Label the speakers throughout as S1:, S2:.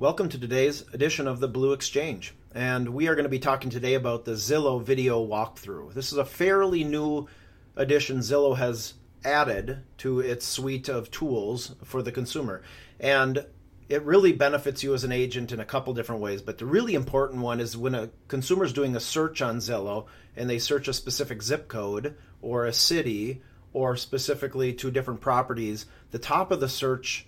S1: Welcome to today's edition of the Blue Exchange. And we are going to be talking today about the Zillow video walkthrough. This is a fairly new addition Zillow has added to its suite of tools for the consumer. And it really benefits you as an agent in a couple different ways. But the really important one is when a consumer is doing a search on Zillow and they search a specific zip code or a city or specifically two different properties, the top of the search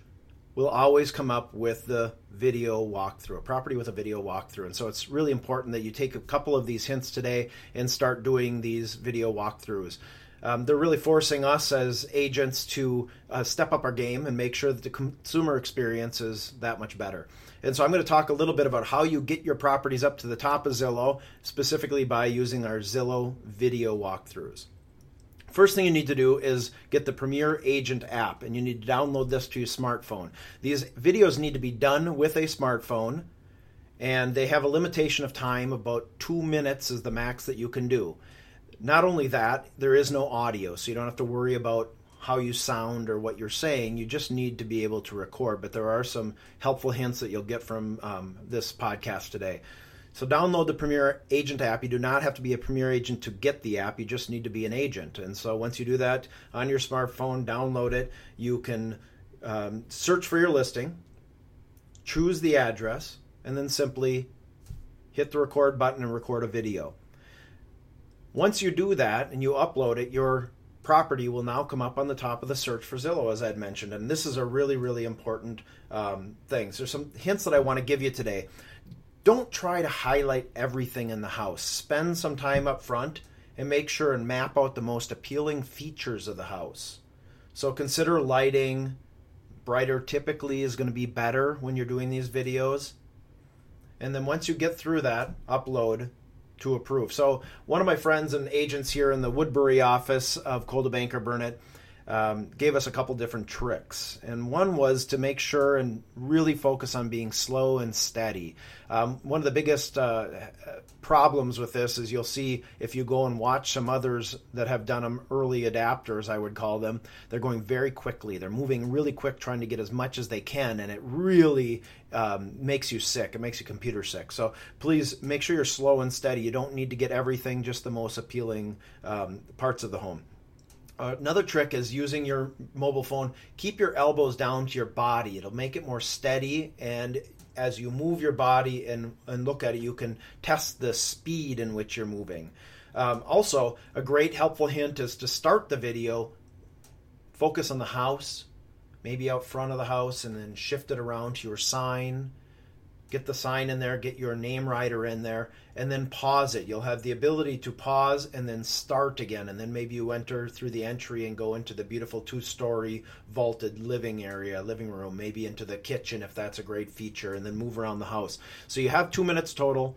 S1: will always come up with the video walkthrough, a property with a video walkthrough. And so it's really important that you take a couple of these hints today and start doing these video walkthroughs. Um, they're really forcing us as agents to uh, step up our game and make sure that the consumer experience is that much better. And so I'm going to talk a little bit about how you get your properties up to the top of Zillow, specifically by using our Zillow video walkthroughs. First thing you need to do is get the Premier Agent app, and you need to download this to your smartphone. These videos need to be done with a smartphone, and they have a limitation of time about two minutes is the max that you can do. Not only that, there is no audio, so you don't have to worry about how you sound or what you're saying. You just need to be able to record. But there are some helpful hints that you'll get from um, this podcast today. So download the Premier Agent app. You do not have to be a Premier agent to get the app. You just need to be an agent. And so once you do that on your smartphone, download it. You can um, search for your listing, choose the address, and then simply hit the record button and record a video. Once you do that and you upload it, your property will now come up on the top of the search for Zillow, as I'd mentioned. And this is a really, really important um, thing. So there's some hints that I want to give you today don't try to highlight everything in the house. Spend some time up front and make sure and map out the most appealing features of the house. So consider lighting. Brighter typically is going to be better when you're doing these videos. And then once you get through that, upload to approve. So one of my friends and agents here in the Woodbury office of Coldwell Banker Burnett um, gave us a couple different tricks. And one was to make sure and really focus on being slow and steady. Um, one of the biggest uh, problems with this is you'll see if you go and watch some others that have done them early adapters, I would call them, they're going very quickly. They're moving really quick, trying to get as much as they can, and it really um, makes you sick. It makes you computer sick. So please make sure you're slow and steady. You don't need to get everything, just the most appealing um, parts of the home another trick is using your mobile phone. Keep your elbows down to your body. It'll make it more steady, and as you move your body and, and look at it, you can test the speed in which you're moving. Um, also, a great helpful hint is to start the video, focus on the house, maybe out front of the house, and then shift it around to your sign get the sign in there, get your name writer in there, and then pause it. You'll have the ability to pause and then start again. And then maybe you enter through the entry and go into the beautiful two story vaulted living area, living room, maybe into the kitchen if that's a great feature, and then move around the house. So you have two minutes total.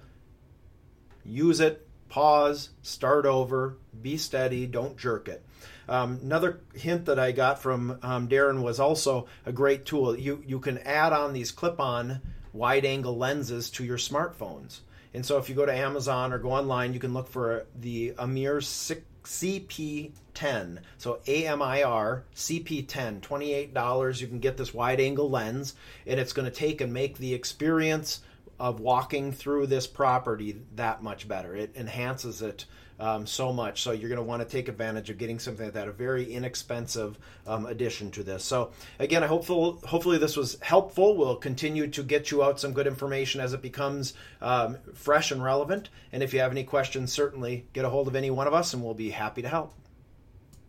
S1: Use it, pause, start over, be steady, don't jerk it. Um, another hint that I got from um, Darren was also a great tool. You you can add on these clip-on wide angle lenses to your smartphones. And so if you go to Amazon or go online, you can look for the Amir CP10. So AMIR CP10, $28. You can get this wide angle lens, and it's going to take and make the experience of walking through this property that much better. It enhances it um, so much. So you're going to want to take advantage of getting something like that, a very inexpensive um, addition to this. So again, I hopeful hopefully this was helpful. We'll continue to get you out some good information as it becomes um, fresh and relevant. And if you have any questions, certainly get a hold of any one of us, and we'll be happy to help.